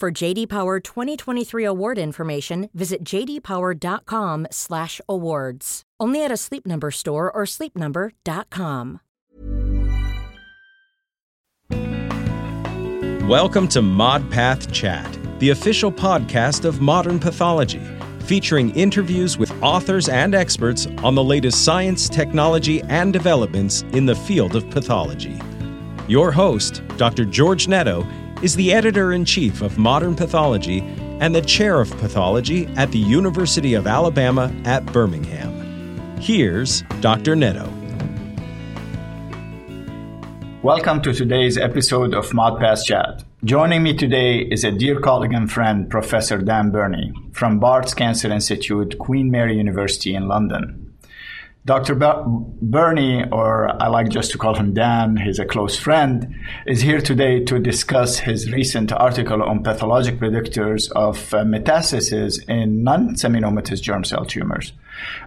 For JD Power 2023 award information, visit jdpower.com/awards. Only at a Sleep Number store or sleepnumber.com. Welcome to ModPath Chat, the official podcast of modern pathology, featuring interviews with authors and experts on the latest science, technology, and developments in the field of pathology. Your host, Dr. George Netto, is the editor in chief of Modern Pathology and the chair of pathology at the University of Alabama at Birmingham. Here's Dr. Netto. Welcome to today's episode of ModPath Chat. Joining me today is a dear colleague and friend, Professor Dan Berney from Barts Cancer Institute, Queen Mary University in London. Dr. Berney, or I like just to call him Dan, he's a close friend, is here today to discuss his recent article on pathologic predictors of uh, metastasis in non-seminomatous germ cell tumors.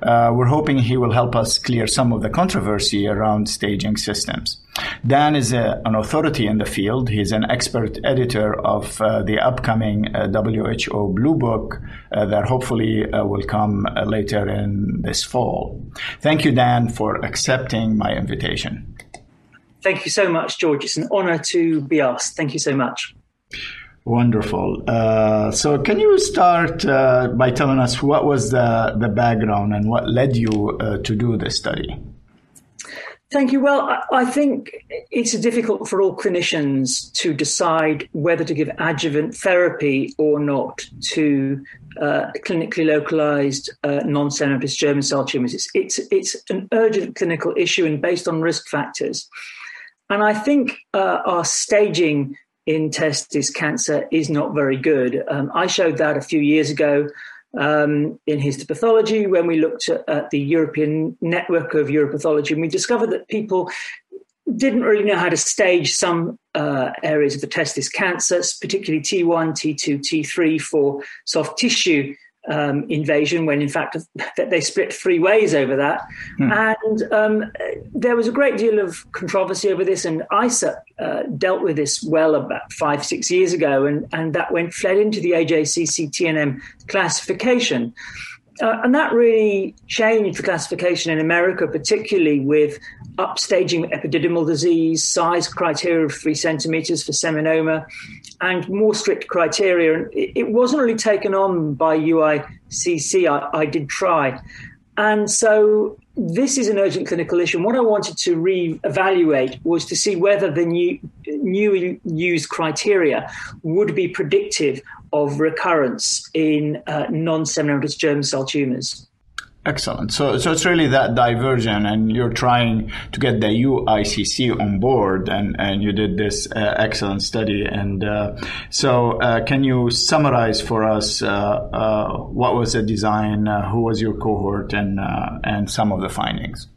Uh, we're hoping he will help us clear some of the controversy around staging systems. Dan is a, an authority in the field. He's an expert editor of uh, the upcoming uh, WHO Blue Book uh, that hopefully uh, will come uh, later in this fall. Thank you, Dan, for accepting my invitation. Thank you so much, George. It's an honor to be asked. Thank you so much. Wonderful. Uh, so, can you start uh, by telling us what was the, the background and what led you uh, to do this study? Thank you. Well, I think it's difficult for all clinicians to decide whether to give adjuvant therapy or not to uh, clinically localized uh, non-seminomatous germ cell tumors. It's, it's, it's an urgent clinical issue and based on risk factors. And I think uh, our staging in testis cancer is not very good. Um, I showed that a few years ago um, in histopathology when we looked at, at, the European network of uropathology, and we discovered that people didn't really know how to stage some uh, areas of the testis cancer, particularly T1, T2, T3 for soft tissue um, invasion when in fact that they split three ways over that. Hmm. And um, there was a great deal of controversy over this, and ISA uh, dealt with this well about five, six years ago, and, and that went fled into the AJCC TNM classification. Uh, and that really changed the classification in America, particularly with upstaging epididymal disease, size criteria of three centimeters for seminoma, and more strict criteria. And it wasn't really taken on by UICC. I, I did try. And so this is an urgent clinical issue. And what I wanted to re-evaluate was to see whether the new, new used criteria would be predictive of recurrence in uh, non-seminomatous germ cell tumors. Excellent. So, so it's really that diversion, and you're trying to get the UICC on board, and, and you did this uh, excellent study. And uh, so, uh, can you summarize for us uh, uh, what was the design, uh, who was your cohort, and and some of the findings?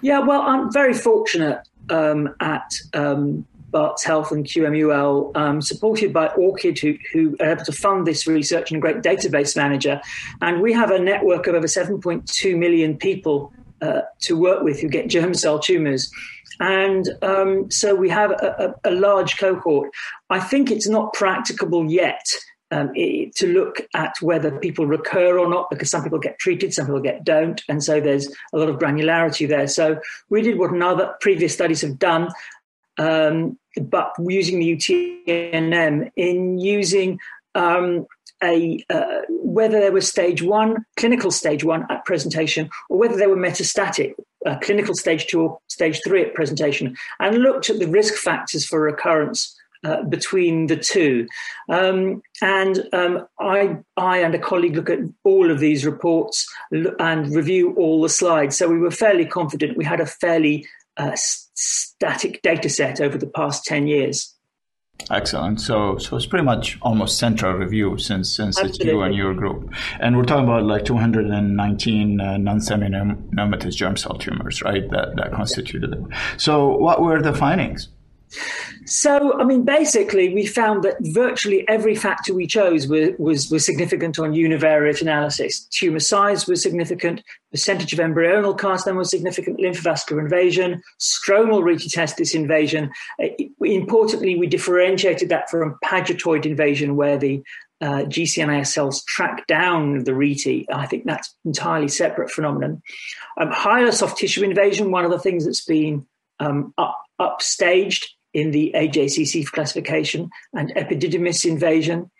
Yeah, well, I'm very fortunate um, at um, Barts Health and QMUL, um, supported by Orchid, who, who, are able to fund this research and a great database manager. And we have a network of over 7.2 million people uh, to work with who get germ cell tumors. And um, so we have a, a, a, large cohort. I think it's not practicable yet um, it, to look at whether people recur or not, because some people get treated, some people get don't, and so there's a lot of granularity there. So we did what other previous studies have done, um, but using the UTNM in using um, a uh, whether there was stage one, clinical stage one at presentation, or whether they were metastatic, uh, clinical stage two or stage three at presentation, and looked at the risk factors for recurrence uh, between the two. Um, and um, I, I and a colleague look at all of these reports and review all the slides. So we were fairly confident. We had a fairly uh, static data set over the past 10 years. Excellent. So, so it's pretty much almost central review since since Absolutely. it's you and your group, and we're talking about like 219 uh, non-seminomatous germ cell tumors, right? That that constituted it. So, what were the findings? So, I mean, basically, we found that virtually every factor we chose was, was, was significant on univariate analysis. Tumor size was significant, percentage of embryonal carcinoma was significant, lymphovascular invasion, stromal rete testis invasion. Uh, importantly, we differentiated that from pagetoid invasion, where the uh, GCNIS cells track down the rete. I think that's entirely separate phenomenon. Um, higher soft tissue invasion, one of the things that's been um, up, upstaged in the AJCC classification and epididymis invasion.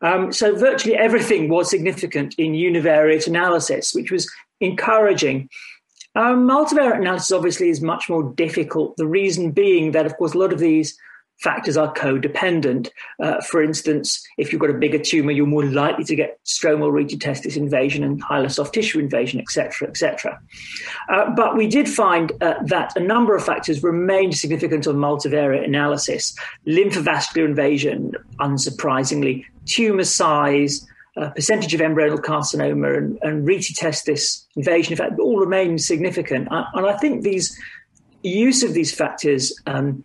Um, so virtually everything was significant in univariate analysis, which was encouraging. Um, multivariate analysis obviously is much more difficult. The reason being that, of course, a lot of these factors are codependent. Uh, for instance, if you've got a bigger tumor, you're more likely to get stromal rete testis invasion and hilar soft tissue invasion, etc., etc. Uh, but we did find uh, that a number of factors remained significant on multivariate analysis. Lymphovascular invasion, unsurprisingly, tumor size, uh, percentage of embryonal carcinoma and, and rete testis invasion, in fact, all remain significant. Uh, and I think these use of these factors um,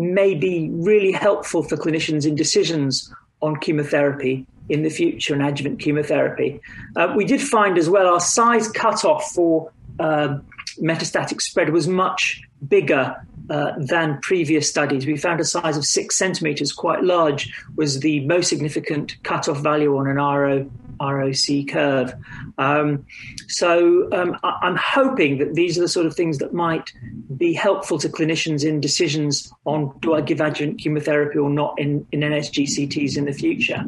may be really helpful for clinicians in decisions on chemotherapy in the future and adjuvant chemotherapy. Uh, we did find as well our size cutoff for uh, metastatic spread was much bigger uh, than previous studies. We found a size of six centimeters, quite large, was the most significant cutoff value on an RO, ROC curve. Um, so um, I, am hoping that these are the sort of things that might be helpful to clinicians in decisions on do I give adjuvant chemotherapy or not in, in NSGCTs in the future.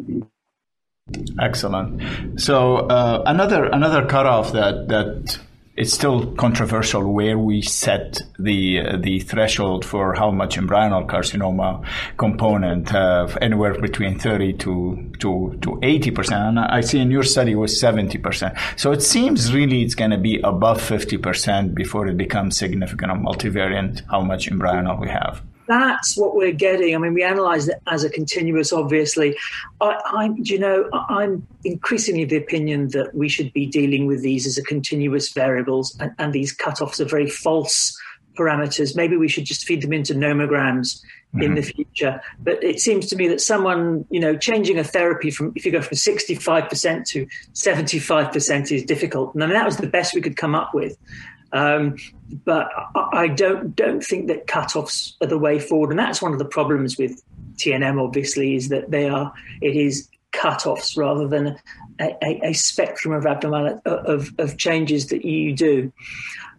Excellent. So uh, another another cutoff that that it's still controversial where we set the uh, the threshold for how much embryonal carcinoma component uh, anywhere between 30 to to to 80 percent. And I see in your study was 70 percent. So it seems really it's going to be above 50 percent before it becomes significant on multivariant how much embryonal we have that's what we're getting. I mean, we analyze it as a continuous, obviously. I, I, you know, I'm increasingly the opinion that we should be dealing with these as a continuous variables, and, and these cutoffs are very false parameters. Maybe we should just feed them into nomograms mm-hmm. in the future. But it seems to me that someone, you know, changing a therapy from if you go from 65% to 75% is difficult. And I mean, that was the best we could come up with. Um, but I don't don't think that cutoffs are the way forward, and that's one of the problems with TNM. Obviously, is that they are it is cutoffs rather than a, a, a spectrum of abnormality of, of changes that you do.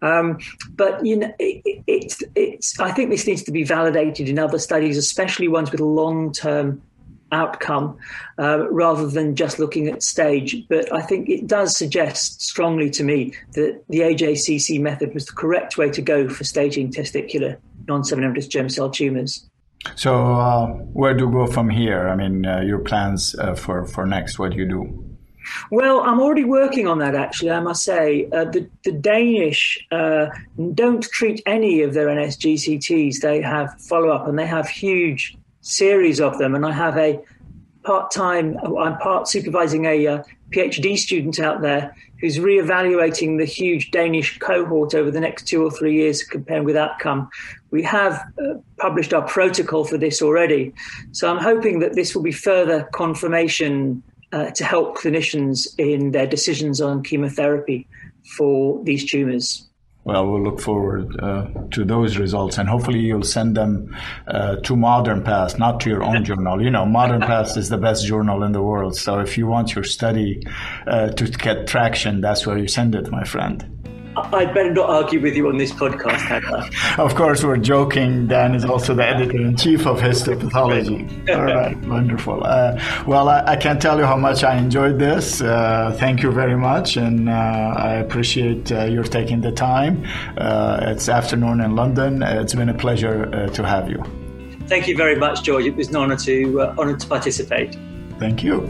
Um, but you know, it, it's it's. I think this needs to be validated in other studies, especially ones with long term outcome uh, rather than just looking at stage. But I think it does suggest strongly to me that the AJCC method was the correct way to go for staging testicular non-seminomatous germ cell tumors. So, uh, where do you go from here? I mean, uh, your plans uh, for, for next, what do you do? Well, I'm already working on that, actually, I must say. Uh, the, the, Danish uh, don't treat any of their NSGCTs. They have follow up and they have huge series of them, and I have a part time. I'm part supervising a uh, PhD student out there who's reevaluating the huge Danish cohort over the next two or three years, comparing with outcome. We have uh, published our protocol for this already, so I'm hoping that this will be further confirmation uh, to help clinicians in their decisions on chemotherapy for these tumours. Well, we'll look forward uh, to those results, and hopefully you'll send them uh, to Modern Path, not to your own journal. You know, Modern Path is the best journal in the world. So if you want your study uh, to get traction, that's where you send it, my friend. I'd better not argue with you on this podcast, Hannah. of course, we're joking. Dan is also the editor in chief of Histopathology. All right, wonderful. Uh, well, I, I, can't tell you how much I enjoyed this. Uh, thank you very much, and uh, I appreciate uh, your taking the time. Uh, it's afternoon in London. It's been a pleasure uh, to have you. Thank you very much, George. It was an honor to honor to participate. Thank you.